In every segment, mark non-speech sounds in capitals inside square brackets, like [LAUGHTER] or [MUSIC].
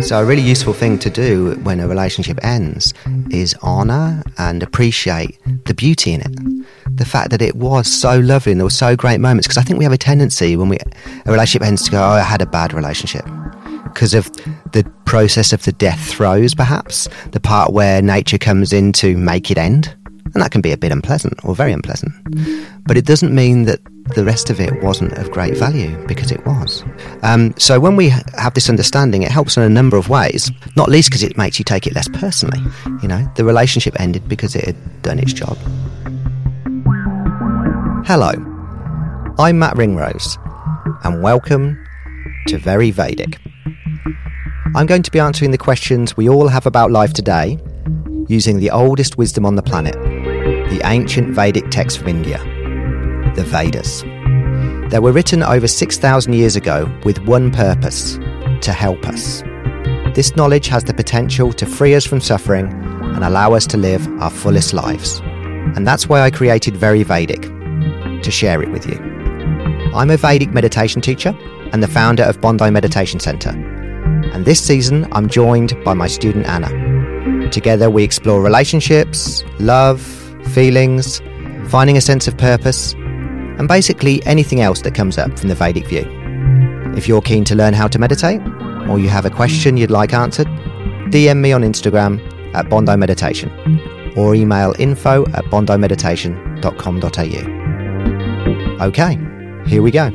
So, a really useful thing to do when a relationship ends is honour and appreciate the beauty in it. The fact that it was so lovely and there were so great moments. Because I think we have a tendency when we a relationship ends to go, "Oh, I had a bad relationship," because of the process of the death throes, perhaps the part where nature comes in to make it end, and that can be a bit unpleasant or very unpleasant. But it doesn't mean that the rest of it wasn't of great value because it was. Um, so when we have this understanding, it helps in a number of ways. Not least because it makes you take it less personally. You know, the relationship ended because it had done its job. Hello, I'm Matt Ringrose, and welcome to Very Vedic. I'm going to be answering the questions we all have about life today using the oldest wisdom on the planet, the ancient Vedic text from India the Vedas. They were written over 6,000 years ago with one purpose to help us. This knowledge has the potential to free us from suffering and allow us to live our fullest lives. And that's why I created Very Vedic, to share it with you. I'm a Vedic meditation teacher and the founder of Bondi Meditation Centre. And this season, I'm joined by my student Anna. Together, we explore relationships, love, feelings, finding a sense of purpose, and basically anything else that comes up from the Vedic view. If you're keen to learn how to meditate, or you have a question you'd like answered, DM me on Instagram at Bondi Meditation, or email info at bondimeditation.com.au. Okay, here we go.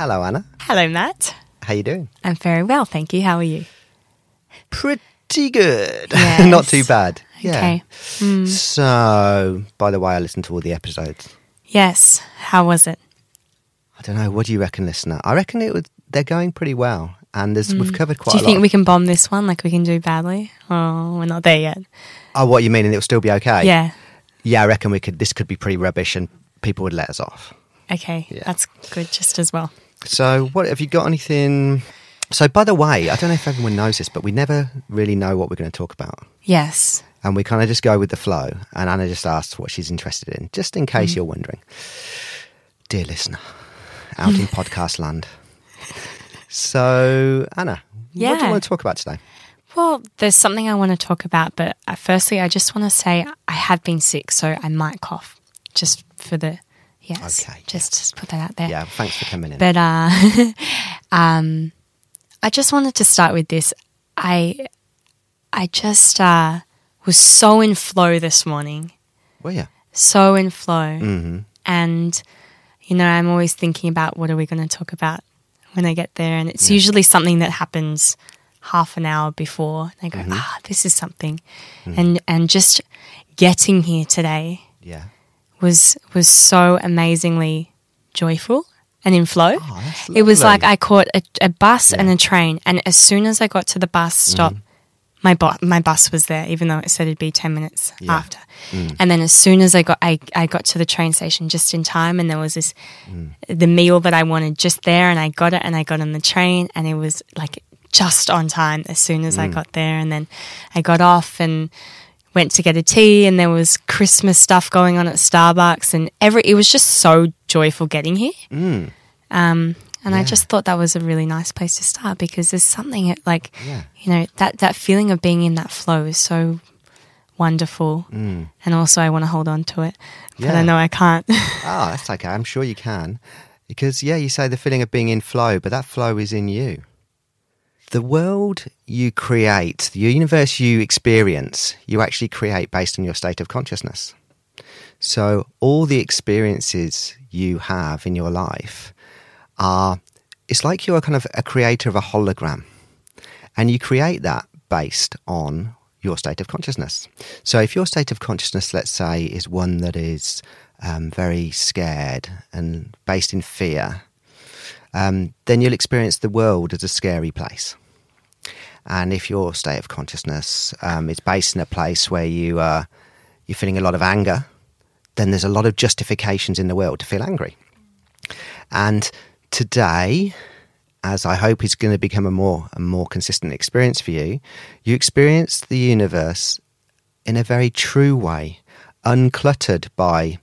Hello, Anna. Hello, Matt. How you doing? I'm very well, thank you. How are you? Pretty good. [LAUGHS] Yes. Not too bad. Yeah. Okay. Mm. So, by the way, I listened to all the episodes. Yes. How was it? I don't know. What do you reckon, listener? I reckon it was. They're going pretty well, and there's, we've covered quite. Mm. Do you think we can bomb this one like we can do badly? Oh, we're not there yet. Oh, what you mean? And it'll still be okay? Yeah. Yeah, I reckon we could. This could be pretty rubbish, and people would let us off. Okay. Yeah. That's good just as well. So, what have you got? Anything? So, by the way, I don't know if everyone knows this, but we never really know what we're going to talk about. Yes. and we kind of just go with the flow. And Anna just asks what she's interested in, just in Mm. case you're wondering. Dear listener, out in [LAUGHS] podcast land. So, Anna, yeah. what do you want to talk about today? Well, there's something I want to talk about, but uh, firstly, I just want to say I have been sick, so I might cough just for the. Yes. Okay, Just, just put that out there. Yeah, thanks for coming in. But uh, [LAUGHS] um, I just wanted to start with this. I I just uh, was so in flow this morning, well, yeah. so in flow, mm-hmm. and you know I'm always thinking about what are we going to talk about when I get there, and it's usually something that happens half an hour before. And I go, ah, this is something, and and just getting here today Yeah. Was was so amazingly joyful and in flow. Oh, it was like I caught a, a bus and a train, and as soon as I got to the bus mm-hmm. stop, my bu- my bus was there, even though it said it'd be ten minutes Yeah. after. Mm. And then as soon as I got I, I got to the train station just in time, and there was this mm. the meal that I wanted just there, and I got it, and I got on the train, and it was like just on time as soon as I mm. got there, and then I got off and went to get a tea and there was Christmas stuff going on at Starbucks and every it was just so joyful getting here. Mm. Um, and I just thought that was a really nice place to start because there's something like Yeah. you know that that feeling of being in that flow is so wonderful, Mm. and also I want to hold on to it, but Yeah. I know I can't. Oh, [LAUGHS] that's okay. I'm sure you can. Because, yeah, you say the feeling of being in flow, but that flow is in you. The world you create, the universe you experience, you actually create based on your state of consciousness. So, all the experiences you have in your life are, it's like you're kind of a creator of a hologram. And you create that based on your state of consciousness. So, if your state of consciousness, let's say, is one that is um, very scared and based in fear, um, then you'll experience the world as a scary place. And if your state of consciousness um, is based in a place where you uh, you're feeling a lot of anger, then there's a lot of justifications in the world to feel angry. And today, as I hope is going to become a more a more consistent experience for you, you experience the universe in a very true way, uncluttered by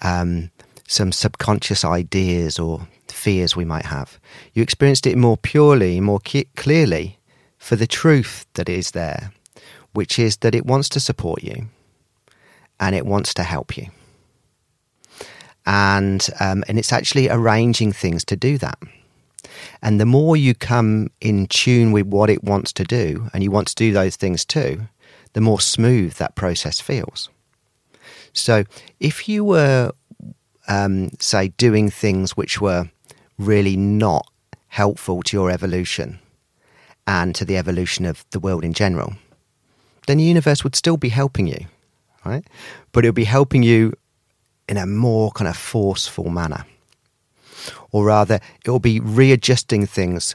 um, some subconscious ideas or fears we might have. You experienced it more purely, more clearly for the truth that is there, which is that it wants to support you and it wants to help you. And, um, and it's actually arranging things to do that. And the more you come in tune with what it wants to do, and you want to do those things too, the more smooth that process feels. So if you were, um, say, doing things which were really not helpful to your evolution and to the evolution of the world in general, then the universe would still be helping you, right? But it would be helping you in a more kind of forceful manner. Or rather, it will be readjusting things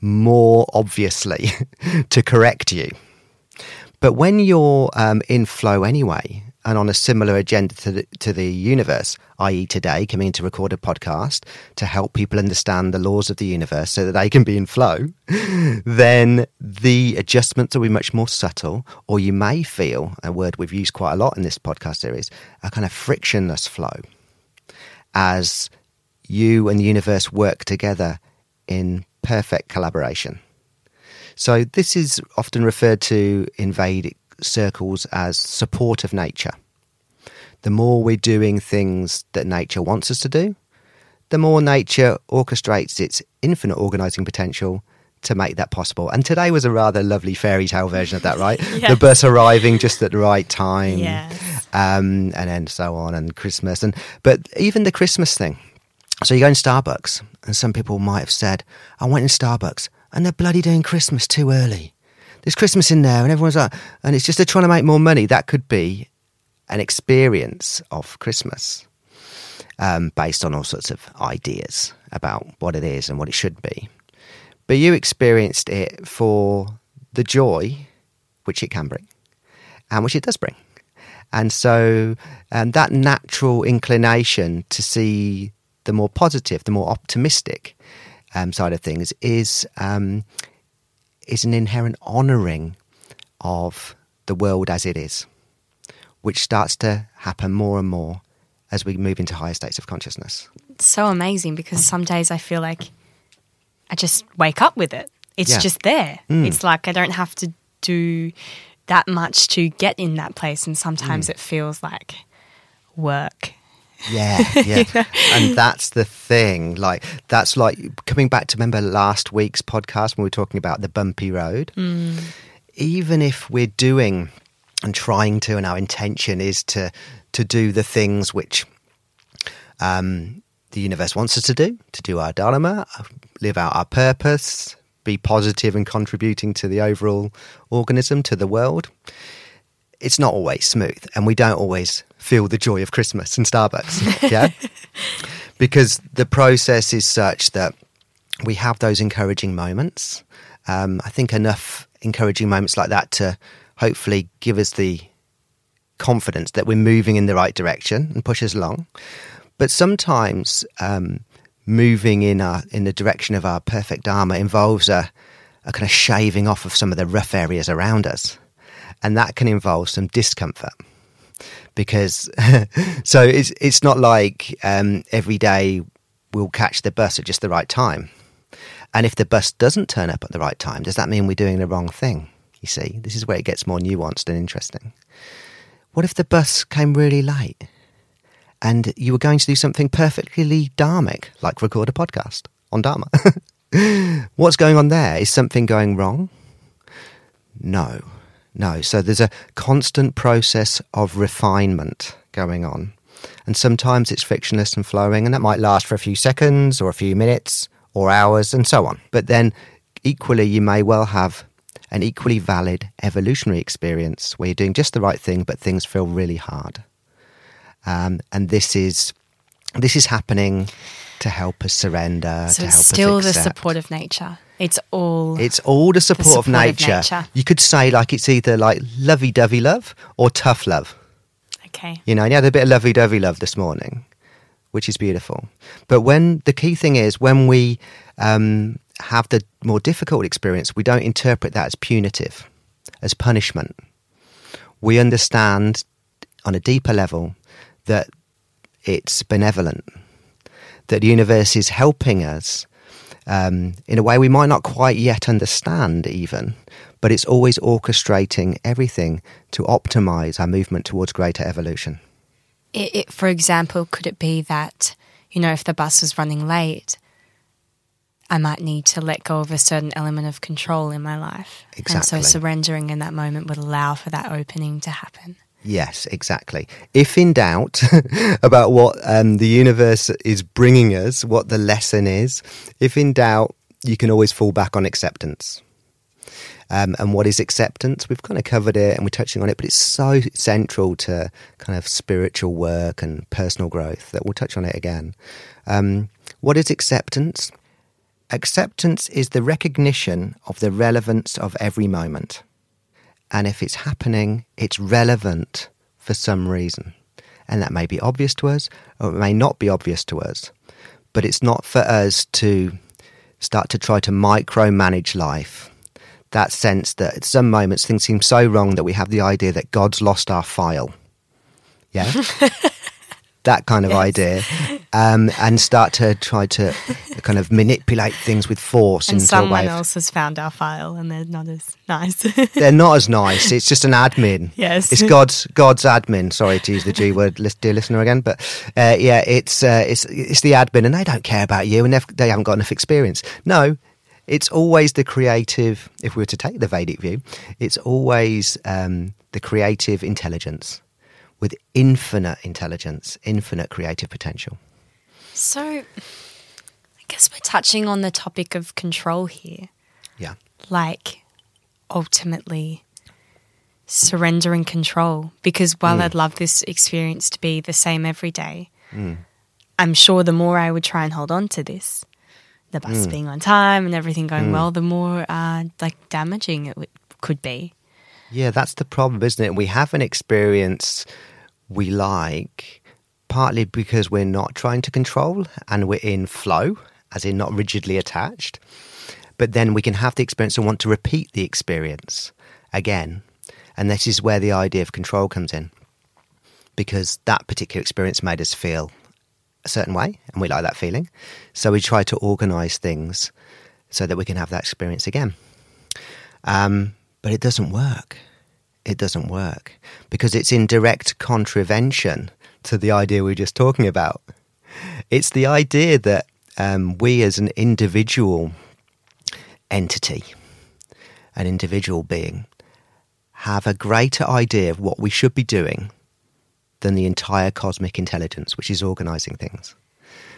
more obviously [LAUGHS] to correct you. But when you're um, in flow anyway, and on a similar agenda to the, to the universe, i.e., today, coming in to record a podcast to help people understand the laws of the universe so that they can be in flow, [LAUGHS] then the adjustments will be much more subtle, or you may feel a word we've used quite a lot in this podcast series a kind of frictionless flow as you and the universe work together in perfect collaboration. So, this is often referred to in Vedic circles as support of nature. The more we're doing things that nature wants us to do, the more nature orchestrates its infinite organizing potential to make that possible. And today was a rather lovely fairy tale version of that, right? [LAUGHS] yes. The bus arriving just at the right time, Yes. um, and then so on, and Christmas, and but even the Christmas thing. So you go in Starbucks, and some people might have said, "I went in Starbucks, and they're bloody doing Christmas too early." There's Christmas in there, and everyone's like, and it's just they're trying to make more money. That could be an experience of Christmas um, based on all sorts of ideas about what it is and what it should be. But you experienced it for the joy which it can bring and which it does bring. And so um, that natural inclination to see the more positive, the more optimistic um, side of things is um, is an inherent honouring of the world as it is, which starts to happen more and more as we move into higher states of consciousness. It's so amazing because some days I feel like I just wake up with it. It's Yeah. just there. Hmm. It's like I don't have to do that much to get in that place. And sometimes hmm. it feels like work. Yeah, [LAUGHS] yeah. and that's the thing. Like, that's like coming back to remember last week's podcast when we were talking about the bumpy road. Even if we're doing and trying to, and our intention is to to do the things which um, the universe wants us to do, to do our dharma, live out our purpose, be positive and contributing to the overall organism, to the world. It's not always smooth, and we don't always feel the joy of Christmas in Starbucks. [LAUGHS] Yeah, because the process is such that we have those encouraging moments. Um, I think enough encouraging moments like that to hopefully give us the confidence that we're moving in the right direction and push us along. But sometimes um, moving in our, in the direction of our perfect dharma involves a, a kind of shaving off of some of the rough areas around us, and that can involve some discomfort. Because [LAUGHS] so it's it's not like um, every day we'll catch the bus at just the right time. And if the bus doesn't turn up at the right time, does that mean we're doing the wrong thing? You see, this is where it gets more nuanced and interesting. What if the bus came really late and you were going to do something perfectly dharmic, like record a podcast on Dharma? [LAUGHS] What's going on there? Is something going wrong? No, no. So there's a constant process of refinement going on. And sometimes it's frictionless and flowing, and that might last for a few seconds or a few minutes or hours and so on. But then equally, you may well have an equally valid evolutionary experience where you're doing just the right thing, but things feel really hard. Um, and this is this is happening to help us surrender. So to it's help still us the accept. support of nature. It's all It's all the support, support of, of nature. nature. You could say like it's either like lovey-dovey love or tough love. okay. You know, and you had a bit of lovey-dovey love this morning which is beautiful. But when the key thing is when we um, have the more difficult experience, we don't interpret that as punitive, as punishment. We understand on a deeper level that it's benevolent, that the universe is helping us um, in a way we might not quite yet understand, even, but it's always orchestrating everything to optimize our movement towards greater evolution. It, it, for example, could it be that, you know, if the bus was running late, I might need to let go of a certain element of control in my life. Exactly. And so surrendering in that moment would allow for that opening to happen. Yes, exactly. If in doubt [LAUGHS] about what um, the universe is bringing us, what the lesson is, if in doubt, you can always fall back on acceptance. Um, and what is acceptance? We've kind of covered it and we're touching on it, but it's so central to kind of spiritual work and personal growth that we'll touch on it again. Um, what is acceptance? Acceptance is the recognition of the relevance of every moment. And if it's happening, it's relevant for some reason. And that may be obvious to us, or it may not be obvious to us. But it's not for us to start to try to micromanage life. That sense that at some moments things seem so wrong that we have the idea that God's lost our file. Yeah? [LAUGHS] that kind of yes. idea, um, and start to try to kind of manipulate things with force. And someone else has found our file, and they're not as nice. [LAUGHS] they're not as nice. It's just an admin. Yes, it's God's God's admin. Sorry to use the G word, dear listener, again, but uh, yeah, it's uh, it's it's the admin, and they don't care about you, and they haven't got enough experience. No, it's always the creative. If we were to take the Vedic view, it's always um, the creative intelligence with infinite intelligence, infinite creative potential. So, I guess we're touching on the topic of control here. Yeah. Like, ultimately, surrendering control. Because while mm. I'd love this experience to be the same every day, mm. I'm sure the more I would try and hold on to this, the bus mm. being on time and everything going mm. well, the more uh, like damaging it w- could be. Yeah, that's the problem, isn't it? We have an experience we like partly because we're not trying to control and we're in flow, as in not rigidly attached. But then we can have the experience and want to repeat the experience again. And this is where the idea of control comes in. Because that particular experience made us feel a certain way, and we like that feeling. So we try to organize things so that we can have that experience again. Um, but it doesn't work. It doesn't work because it's in direct contravention to the idea we are just talking about. It's the idea that um, we, as an individual entity, an individual being, have a greater idea of what we should be doing than the entire cosmic intelligence, which is organizing things.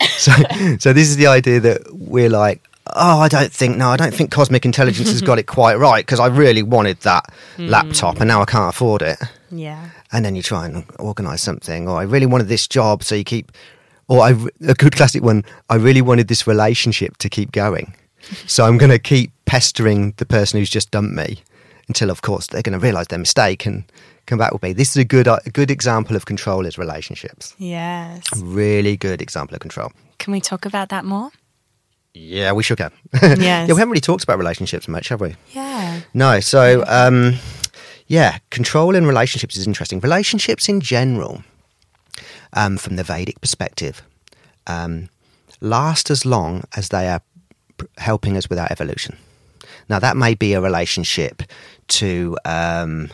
[LAUGHS] so, so this is the idea that we're like, oh, I don't think, no, I don't think Cosmic Intelligence has got it [LAUGHS] quite right because I really wanted that mm. laptop and now I can't afford it. Yeah. And then you try and organize something, or I really wanted this job, so you keep, or I, a good classic one, I really wanted this relationship to keep going. so I'm going to keep pestering the person who's just dumped me until, of course, they're going to realize their mistake and come back with me. This is a good, a good example of control is relationships. Yes. A really good example of control. Can we talk about that more? Yeah, we should have. [LAUGHS] Yes. yeah, we haven't really talked about relationships much, have we? Yeah. No. So, um, yeah, control in relationships is interesting. Relationships in general, um, from the Vedic perspective, um, last as long as they are helping us with our evolution. Now, that may be a relationship to um,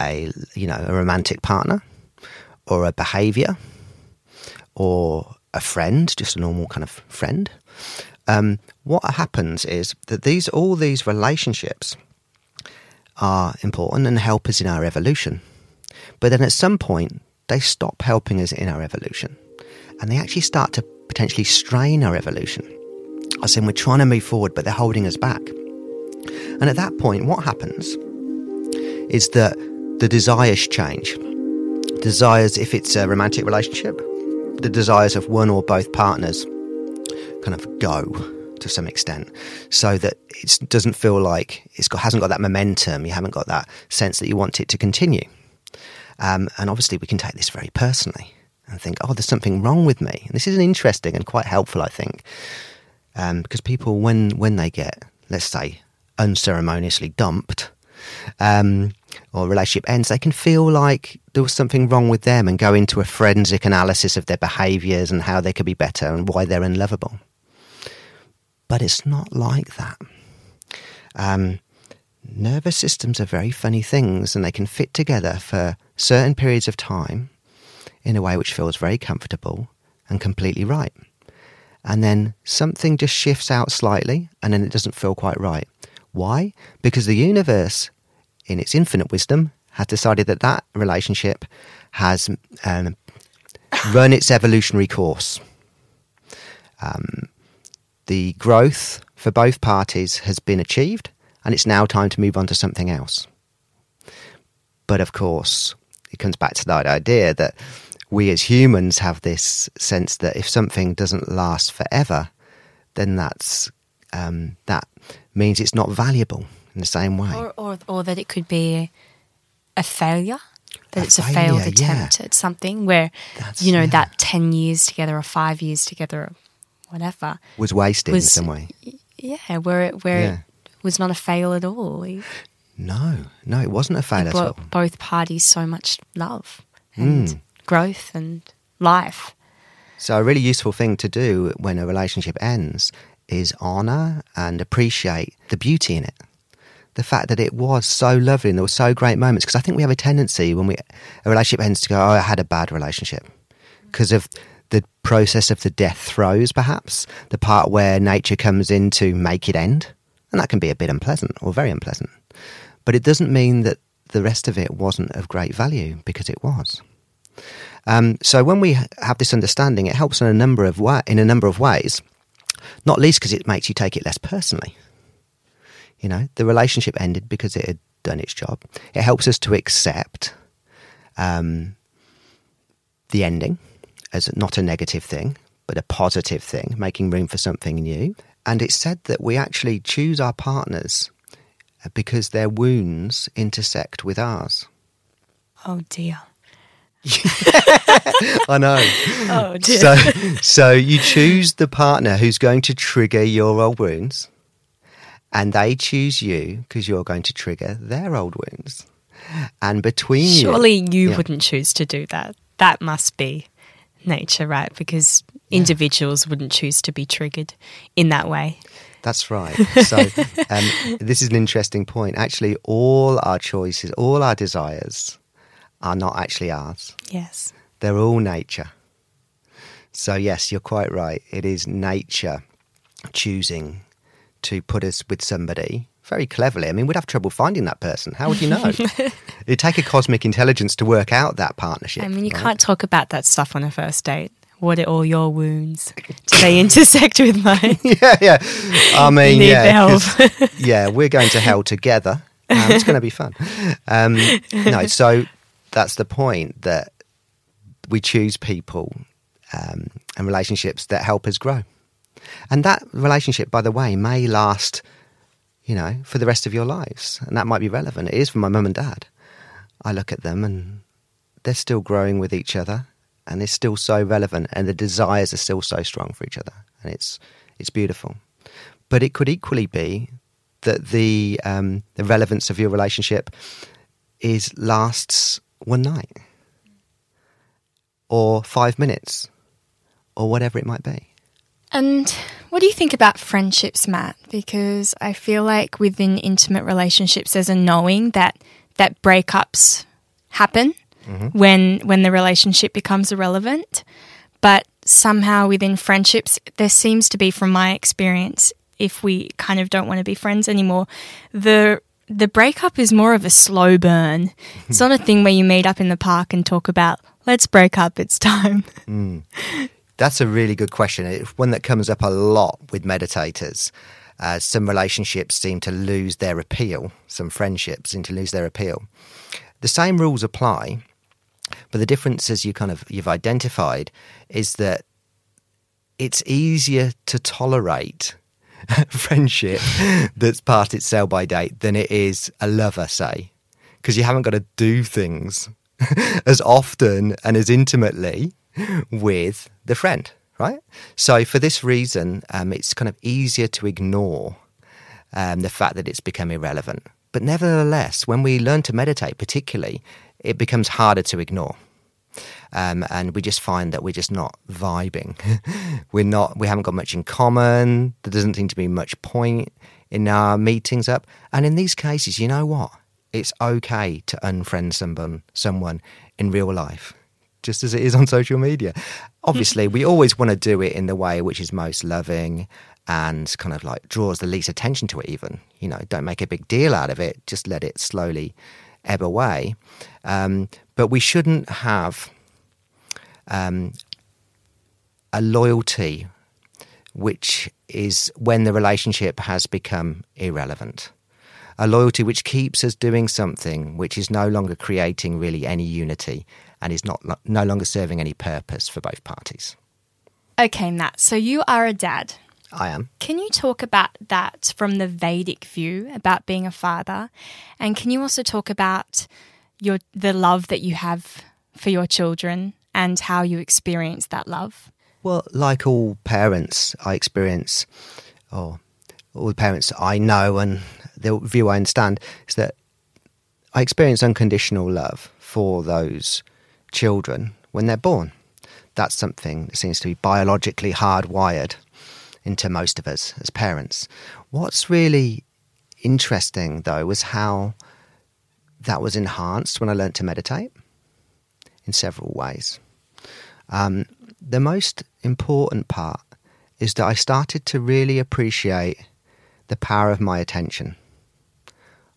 a you know a romantic partner, or a behaviour, or a friend, just a normal kind of friend um, what happens is that these all these relationships are important and help us in our evolution. But then at some point, they stop helping us in our evolution and they actually start to potentially strain our evolution. I said, we're trying to move forward, but they're holding us back. And at that point, what happens is that the desires change. Desires, if it's a romantic relationship, the desires of one or both partners kind of go to some extent so that it doesn't feel like got hasn't got that momentum you haven't got that sense that you want it to continue um, and obviously we can take this very personally and think, oh, there's something wrong with me. And this is interesting and quite helpful, I think, um, because people, when when they get, let's say, unceremoniously dumped, um, or relationship ends, they can feel like there was something wrong with them and go into a forensic analysis of their behaviours and how they could be better and why they're unlovable. But it's not like that. Um, nervous systems are very funny things and they can fit together for certain periods of time in a way which feels very comfortable and completely right. And then something just shifts out slightly and then it doesn't feel quite right. Why? Because the universe, in its infinite wisdom, has decided that that relationship has um, run its evolutionary course. Um, the growth for both parties has been achieved, and it's now time to move on to something else. But of course, it comes back to that idea that we as humans have this sense that if something doesn't last forever, then that's um, that means it's not valuable in the same way. Or, or, or that it could be a failure. That A it's a failed attempt at something where, That's- you know, yeah. that 10 years together or five years together whatever. Was wasted in some way. Yeah, where it, where Yeah. it was not a fail at all. It No, no, it wasn't a fail at all. both parties so much love and Mm. growth and life. So, a really useful thing to do when a relationship ends is honour and appreciate the beauty in it. The fact that it was so lovely and there were so great moments. Because I think we have a tendency when we a relationship ends to go, "Oh, I had a bad relationship," because of the process of the death throes, perhaps the part where nature comes in to make it end, and that can be a bit unpleasant or very unpleasant. But it doesn't mean that the rest of it wasn't of great value because it was. Um, so when we have this understanding, it helps in a number of wa- in a number of ways. Not least because it makes you take it less personally. You know, the relationship ended because it had done its job. It helps us to accept um, the ending as not a negative thing, but a positive thing, making room for something new. And it's said that we actually choose our partners because their wounds intersect with ours. Oh dear. [LAUGHS] I know. [LAUGHS] Oh dear. So, so you choose the partner who's going to trigger your old wounds, and they choose you because you're going to trigger their old wounds. And between you, Surely you Yeah. wouldn't choose to do that. That must be nature, right? Because individuals wouldn't choose to be triggered in that way. That's right. [LAUGHS] So, um, this is an interesting point. Actually, all our choices, all our desires, are not actually ours. Yes. They're all nature. So, yes, you're quite right. It is nature choosing to put us with somebody very cleverly. I mean, we'd have trouble finding that person. How would you know? [LAUGHS] It'd take a cosmic intelligence to work out that partnership. I mean, you right? can't talk about that stuff on a first date. What are all your wounds? Do they intersect with mine? [LAUGHS] yeah, yeah. I mean, Need yeah, yeah, we're going to hell together. Um, it's going to be fun. Um, no, so that's the point that we choose people um, and relationships that help us grow. And that relationship, by the way, may last, you know, for the rest of your lives. And that might be relevant. It is for my mum and dad. I look at them and they're still growing with each other and they're still so relevant and the desires are still so strong for each other. And it's, it's beautiful. But it could equally be that the, um, the relevance of your relationship is lasts one night or five minutes or whatever it might be. And what do you think about friendships, Matt? Because I feel like within intimate relationships, there's a knowing that that breakups happen mm-hmm. when when the relationship becomes irrelevant. But somehow within friendships, there seems to be, from my experience, if we kind of don't want to be friends anymore, the the breakup is more of a slow burn. It's [LAUGHS] not a thing where you meet up in the park and talk about let's break up. It's time. Mm. [LAUGHS] That's a really good question. It's one that comes up a lot with meditators. Uh, some relationships seem to lose their appeal. Some friendships seem to lose their appeal. The same rules apply, but the difference, as you kind of you've identified, is that it's easier to tolerate [LAUGHS] friendship that's past its sell by date than it is a lover, say, because you haven't got to do things [LAUGHS] as often and as intimately with the friend, right? So for this reason, um, it's kind of easier to ignore um, the fact that it's become irrelevant. But nevertheless, when we learn to meditate, particularly, it becomes harder to ignore. Um, and we just find that we're just not vibing. [LAUGHS] we're not. We haven't got much in common. There doesn't seem to be much point in our meetings up. And in these cases, you know what? It's okay to unfriend someone, someone in real life, just as it is on social media. Obviously, we always want to do it in the way which is most loving and kind of like draws the least attention to it. Even you know, don't make a big deal out of it. Just let it slowly ebb away. Um, but we shouldn't have um, a loyalty which is when the relationship has become irrelevant. A loyalty which keeps us doing something which is no longer creating really any unity and is not no longer serving any purpose for both parties. Okay, Matt. So you are a dad. I am. Can you talk about that from the Vedic view about being a father? And can you also talk about your the love that you have for your children and how you experience that love? Well, like all parents, I experience, or all the parents I know and the view I understand is that I experience unconditional love for those children when they're born. That's something that seems to be biologically hardwired into most of us as parents. What's really interesting, though, was how that was enhanced when I learned to meditate in several ways. Um, the most important part is that I started to really appreciate the power of my attention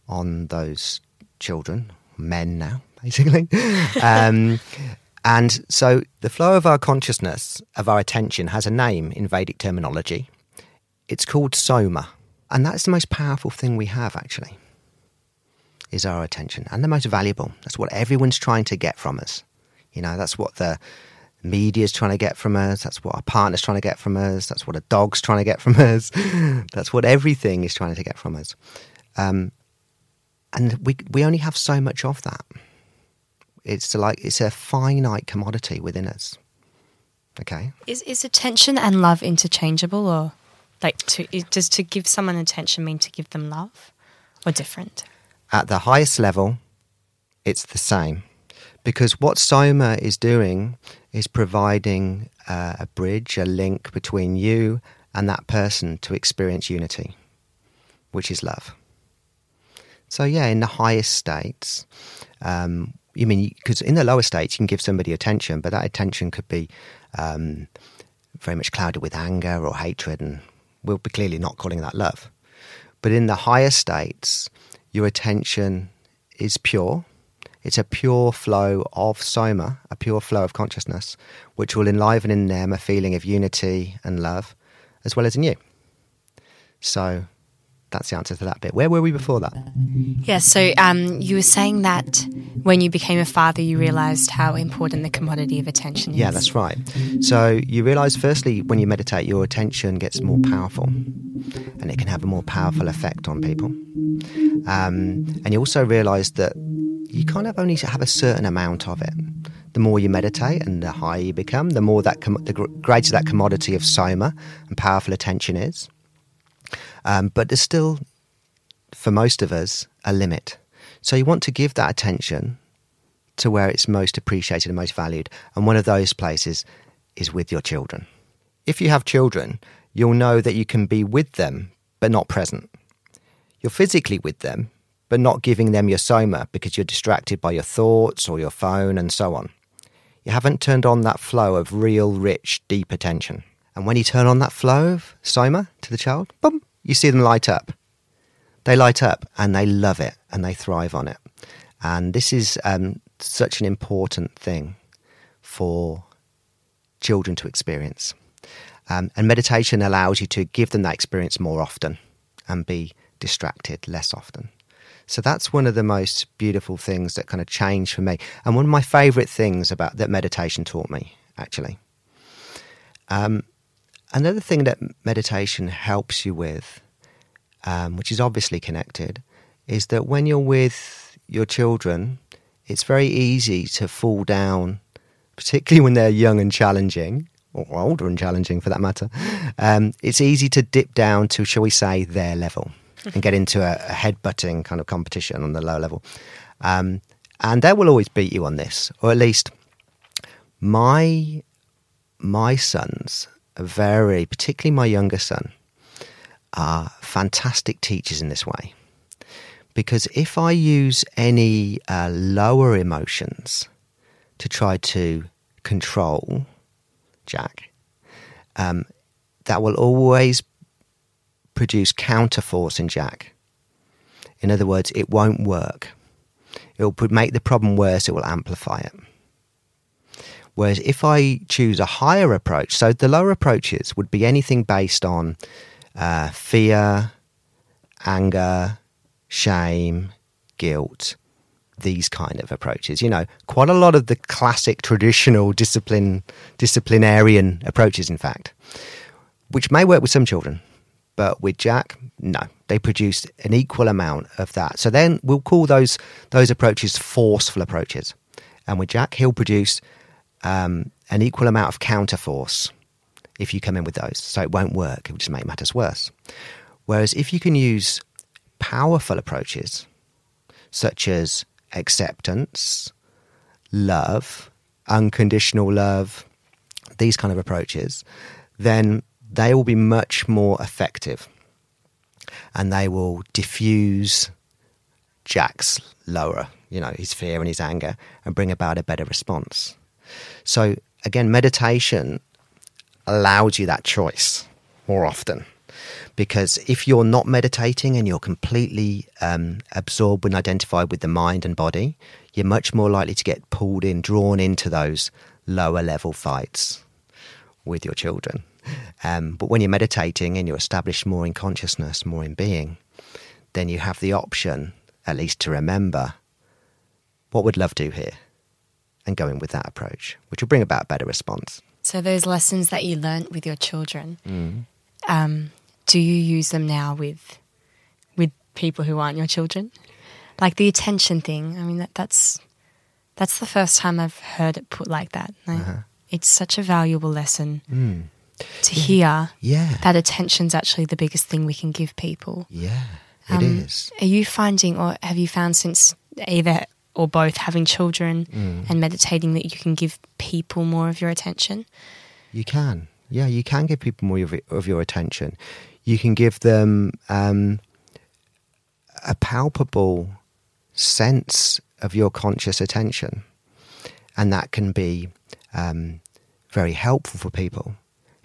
on those children, men now, basically. [LAUGHS] um, and so the flow of our consciousness, of our attention, has a name in Vedic terminology. It's called soma. And that's the most powerful thing we have, actually, is our attention. And the most valuable. That's what everyone's trying to get from us. You know, that's what the media is trying to get from us. That's what our partner's trying to get from us. That's what a dog's trying to get from us. [LAUGHS] that's what everything is trying to get from us. Um, and we, we only have so much of that. It's like it's a finite commodity within us. Okay. Is is attention and love interchangeable, or like to does to give someone attention mean to give them love, or different? At the highest level, it's the same, because what Soma is doing is providing uh, a bridge, a link between you and that person to experience unity, which is love. So yeah, in the highest states, um, you mean because in the lower states you can give somebody attention, but that attention could be um, very much clouded with anger or hatred, and we'll be clearly not calling that love. But in the higher states, your attention is pure. It's a pure flow of soma, a pure flow of consciousness, which will enliven in them a feeling of unity and love, as well as in you. So that's the answer to that bit. Where were we before that? Yeah, so um, you were saying that when you became a father, you realized how important the commodity of attention is. Yeah, that's right. So you realize, firstly, when you meditate, your attention gets more powerful and it can have a more powerful effect on people. Um, and you also realize that you kind of only have a certain amount of it. The more you meditate and the higher you become, the more that com- the greater that commodity of soma and powerful attention is. Um, but there's still, for most of us, a limit. So you want to give that attention to where it's most appreciated and most valued. And one of those places is with your children. If you have children, you'll know that you can be with them, but not present. You're physically with them, but not giving them your soma because you're distracted by your thoughts or your phone and so on. You haven't turned on that flow of real, rich, deep attention. And when you turn on that flow of soma to the child, boom, you see them light up. They light up and they love it and they thrive on it. And this is um, such an important thing for children to experience. Um, and meditation allows you to give them that experience more often and be distracted less often. So that's one of the most beautiful things that kind of changed for me. And one of my favorite things about that meditation taught me, actually. Um, another thing that meditation helps you with, um, which is obviously connected, is that when you're with your children, it's very easy to fall down particularly [LAUGHS] when they're young and challenging, or older and challenging for that matter, um, it's easy to dip down to, shall we say, their level and get into a, a headbutting kind of competition on the lower level. Um, and they will always beat you on this, or at least my my sons very, particularly my younger son, are fantastic teachers in this way. Because if I use any uh, lower emotions to try to control Jack, um, that will always produce counterforce in Jack. In other words, it won't work. It will make the problem worse, it will amplify it. Whereas if I choose a higher approach, so the lower approaches would be anything based on uh, fear, anger, shame, guilt, these kind of approaches. You know, quite a lot of the classic traditional discipline disciplinarian approaches, in fact, which may work with some children, but with Jack, no. They produce an equal amount of that. So then we'll call those those approaches forceful approaches. And with Jack, he'll produce um, an equal amount of counterforce if you come in with those. So it won't work. It will just make matters worse. Whereas if you can use powerful approaches, such as acceptance, love, unconditional love, these kind of approaches, then they will be much more effective and they will diffuse Jack's lower, you know, his fear and his anger and bring about a better response. So, again, meditation allows you that choice more often. Because if you're not meditating and you're completely um, absorbed and identified with the mind and body, you're much more likely to get pulled in, drawn into those lower level fights with your children. Um, but when you're meditating and you're established more in consciousness, more in being, then you have the option, at least to remember, what would love do here? And going with that approach, which will bring about a better response. So, those lessons that you learnt with your children, mm. um, do you use them now with with people who aren't your children? Like the attention thing. I mean, that, that's that's the first time I've heard it put like that. Like, uh-huh. It's such a valuable lesson. Mm to hear yeah. that attention's actually the biggest thing we can give people. Yeah, it um, is. Are you finding, or have you found since either or both having children mm. and meditating that you can give people more of your attention? You can. Yeah, you can give people more of, of your attention. You can give them um, a palpable sense of your conscious attention. And that can be um, very helpful for people.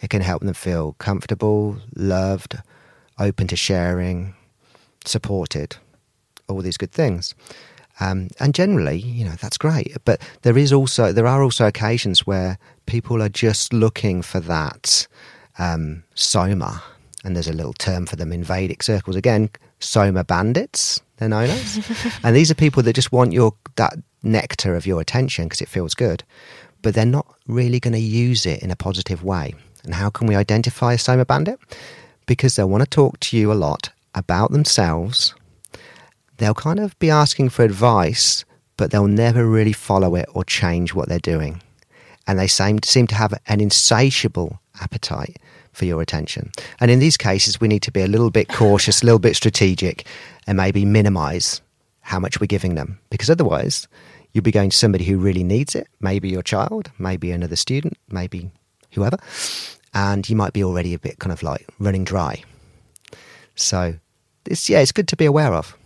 It can help them feel comfortable, loved, open to sharing, supported, all these good things. Um, and generally, you know, that's great. But there is also there are also occasions where people are just looking for that um, soma, and there's a little term for them in Vedic circles again, soma bandits. They're known as, [LAUGHS] and these are people that just want your that nectar of your attention because it feels good, but they're not really going to use it in a positive way. And how can we identify a Soma bandit? Because they'll want to talk to you a lot about themselves. They'll kind of be asking for advice, but they'll never really follow it or change what they're doing. And they seem, to have an insatiable appetite for your attention. And in these cases, we need to be a little bit cautious, a little bit strategic, and maybe minimize how much we're giving them. Because otherwise, you'll be going to somebody who really needs it, maybe your child, maybe another student, maybe whoever, and you might be already a bit kind of like running dry. So, it's yeah, it's good to be aware of.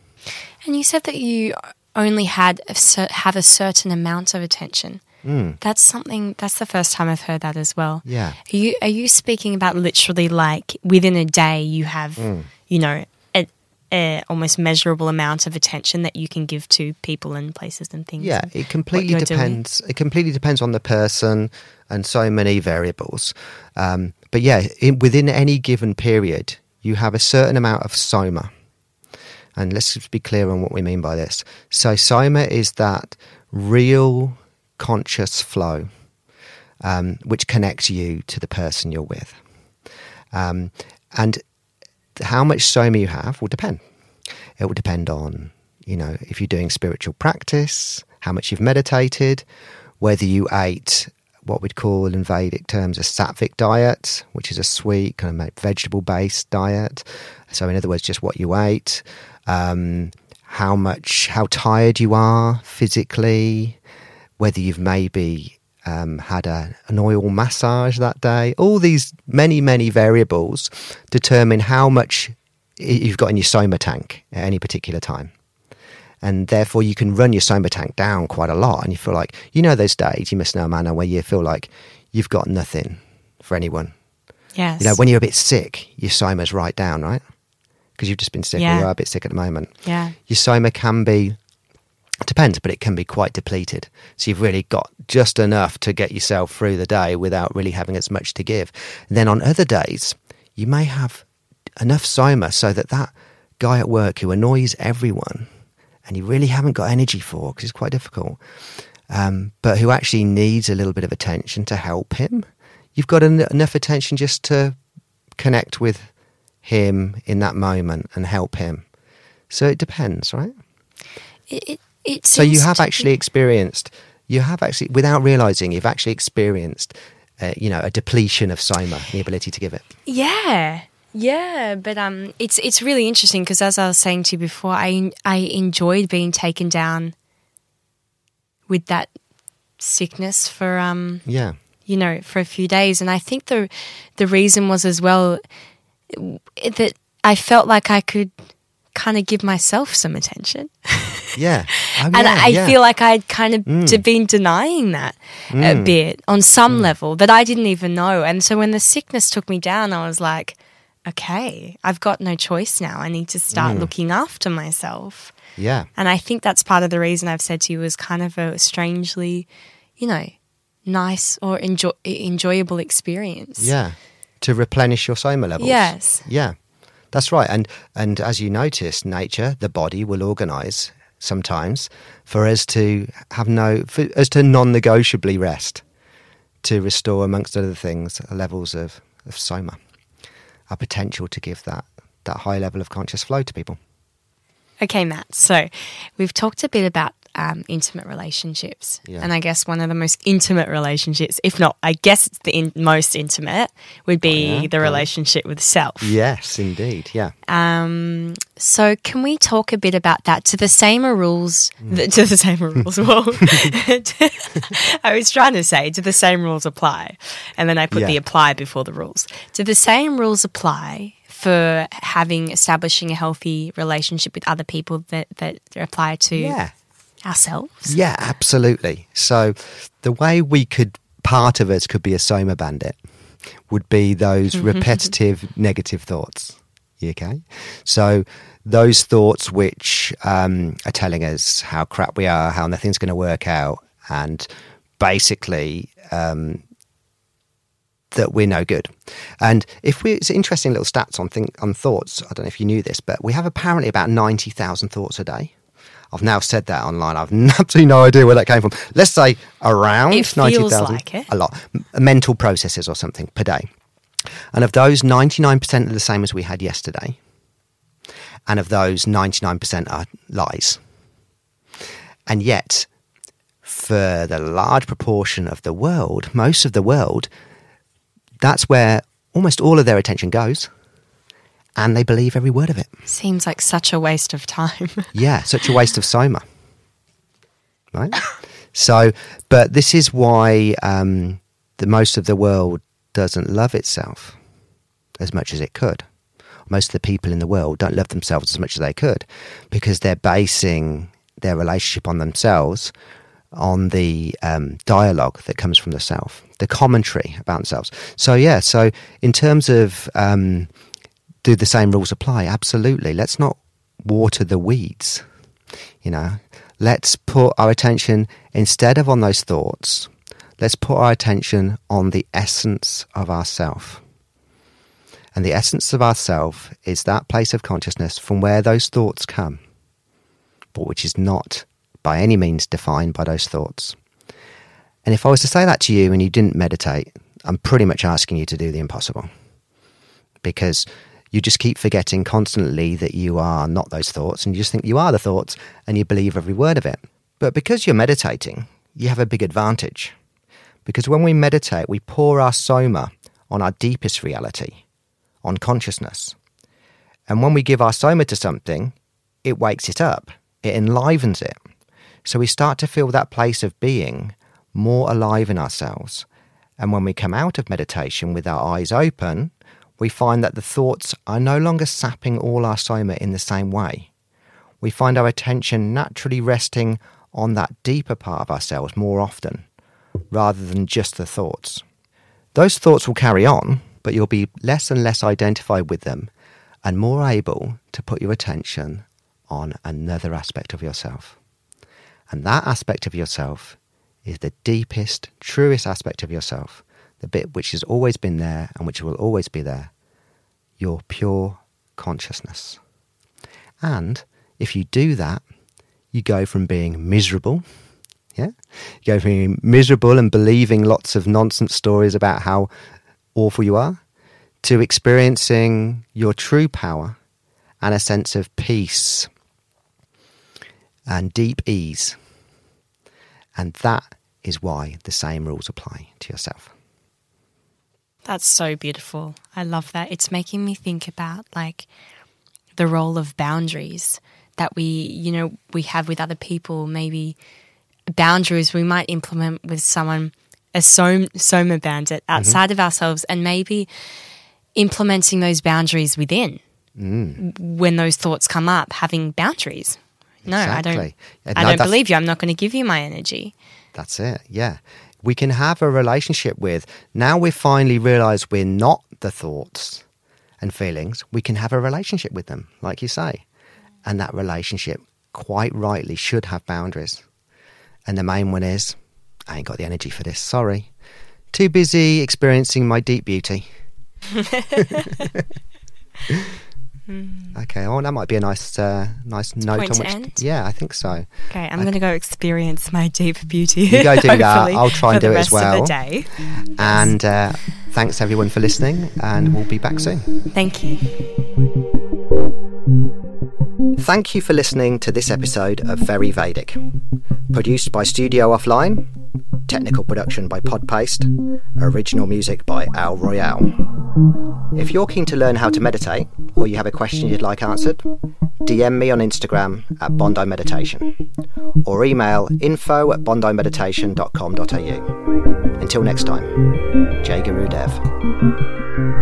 And you said that you only had a cer- have a certain amount of attention. Mm. That's something. That's the first time I've heard that as well. Yeah. Are you are you speaking about literally like within a day you have mm. you know a, a, almost measurable amount of attention that you can give to people and places and things? Yeah, it completely depends. Doing? It completely depends on the person and so many variables. Um, but yeah, in, within any given period, you have a certain amount of soma. And let's just be clear on what we mean by this. So, soma is that real conscious flow um, which connects you to the person you're with. Um, and how much soma you have will depend. It will depend on, you know, if you're doing spiritual practice, how much you've meditated, whether you ate what we'd call in Vedic terms a sattvic diet, which is a sweet, kind of vegetable based diet. So, in other words, just what you ate, um, how much, how tired you are physically, whether you've maybe um, had a, an oil massage that day. All these many, many variables determine how much you've got in your soma tank at any particular time. And therefore, you can run your soma tank down quite a lot. And you feel like, you know, those days, you must know, Manna, where you feel like you've got nothing for anyone. Yes. You know, when you're a bit sick, your soma's right down, right? Because you've just been sick Yeah. or you are a bit sick at the moment. Yeah. Your soma can be, depends, but it can be quite depleted. So you've really got just enough to get yourself through the day without really having as much to give. And then on other days, you may have enough soma so that that guy at work who annoys everyone and you really haven't got energy for because it's quite difficult, um, but who actually needs a little bit of attention to help him, you've got en- enough attention just to connect with him in that moment and help him. So it depends, right? It, it, it So you have actually experienced, you have actually, without realizing, you've actually experienced, uh, you know, a depletion of soma, the ability to give it. Yeah. Yeah, but um, it's it's really interesting because as I was saying to you before, I I enjoyed being taken down with that sickness for um Yeah. you know for a few days, and I think the the reason was as well that I felt like I could kind of give myself some attention, Yeah. [LAUGHS] Oh, and I yeah. Mm. feel like I'd kind of de- been denying that a bit on some level that I didn't even know, and so when the sickness took me down, I was like okay, I've got no choice now. I need to start Mm. looking after myself. Yeah. And I think that's part of the reason I've said to you was kind of a strangely, you know, nice or enjoy- enjoyable experience. Yeah. To replenish your soma levels. Yes. Yeah. That's right. And and as you notice, nature, the body will organize sometimes for us to have no for us to non-negotiably rest to restore amongst other things levels of, of soma. Our potential to give that that high level of conscious flow to people. Okay, Matt. So we've talked a bit about um, intimate relationships. Yeah. And I guess one of the most intimate relationships, if not, I guess it's the in- most intimate, would be Oh, yeah? the relationship with self. Yes, indeed. Yeah. Um, so can we talk a bit about that? To the same rules, Mm. th- [LAUGHS] to the same rules. [LAUGHS] Well, [LAUGHS] I was trying to say, do the same rules apply? And then I put Yeah. the apply before the rules. Do the same rules apply for having establishing a healthy relationship with other people that that apply to Yeah. Ourselves? Yeah, absolutely. So the way we could part of us could be a soma bandit would be those repetitive negative thoughts. Okay? So those thoughts which um, are telling us how crap we are, how nothing's going to work out, and basically um, that we're no good. And if we, it's interesting little stats on think, on thoughts. I don't know if you knew this, but we have apparently about ninety thousand thoughts a day. I've now said that online. I've [LAUGHS] absolutely no idea where that came from. Let's say around It feels ninety thousand, like it. a lot, mental processes or something per day. And of those, ninety nine percent are the same as we had yesterday. And of those, ninety nine percent are lies. And yet, for the large proportion of the world, most of the world, that's where almost all of their attention goes. And they believe every word of it. Seems like such a waste of time. [LAUGHS] Yeah, such a waste of soma. Right? So, but this is why um, the most of the world doesn't love itself as much as it could. Most of the people in the world don't love themselves as much as they could because they're basing their relationship on themselves on the um, dialogue that comes from the self, the commentary about themselves. So, yeah, so in terms of um, do the same rules apply? Absolutely. Let's not water the weeds. You know, let's put our attention instead of on those thoughts. Let's put our attention on the essence of ourself. And the essence of ourself is that place of consciousness from where those thoughts come, but which is not by any means defined by those thoughts. And if I was to say that to you and you didn't meditate, I'm pretty much asking you to do the impossible. Because you just keep forgetting constantly that you are not those thoughts and you just think you are the thoughts and you believe every word of it. But because you're meditating, you have a big advantage Because when we meditate, we pour our soma on our deepest reality, on consciousness. And when we give our soma to something, it wakes it up, it enlivens it. So we start to feel that place of being more alive in ourselves. And when we come out of meditation with our eyes open, we find that the thoughts are no longer sapping all our soma in the same way. We find our attention naturally resting on that deeper part of ourselves more often, rather than just the thoughts. Those thoughts will carry on, but you'll be less and less identified with them and more able to put your attention on another aspect of yourself. And that aspect of yourself is the deepest, truest aspect of yourself, the bit which has always been there and which will always be there your pure consciousness. And if you do that, you go from being miserable, yeah, you go from being miserable and believing lots of nonsense stories about how awful you are, to experiencing your true power and a sense of peace and deep ease. And that is why the same rules apply to yourself. That's so beautiful. I love that. It's making me think about like the role of boundaries that we, you know, we have with other people. Maybe boundaries we might implement with someone, a soma, soma bandit outside mm-hmm. of ourselves, and maybe implementing those boundaries within. Mm. When those thoughts come up, having boundaries. No, exactly. I don't. Yeah, I don't believe you. I'm not going to give you my energy. That's it. Yeah. We can have a relationship with. Now we finally realize we're not the thoughts and feelings. We can have a relationship with them, like you say. And that relationship, quite rightly, should have boundaries. And the main one is I ain't got the energy for this. Sorry. Too busy experiencing my deep beauty. [LAUGHS] [LAUGHS] Mm. Okay, oh, that might be a nice, uh, nice note Point on which. End? Yeah, I think so. Okay, I'm going to go experience my deep beauty. You go [LAUGHS] do that. I'll try and do it as well. day. And uh, thanks everyone for listening, and we'll be back soon. Thank you. Thank you for listening to this episode of Very Vedic, produced by Studio Offline, technical production by Podpaste, original music by Al Royale. If you're keen to learn how to meditate, or you have a question you'd like answered, DM me on Instagram at Bondi Meditation, or email info at bondimeditation.com.au. Until next time, Jai Guru Dev.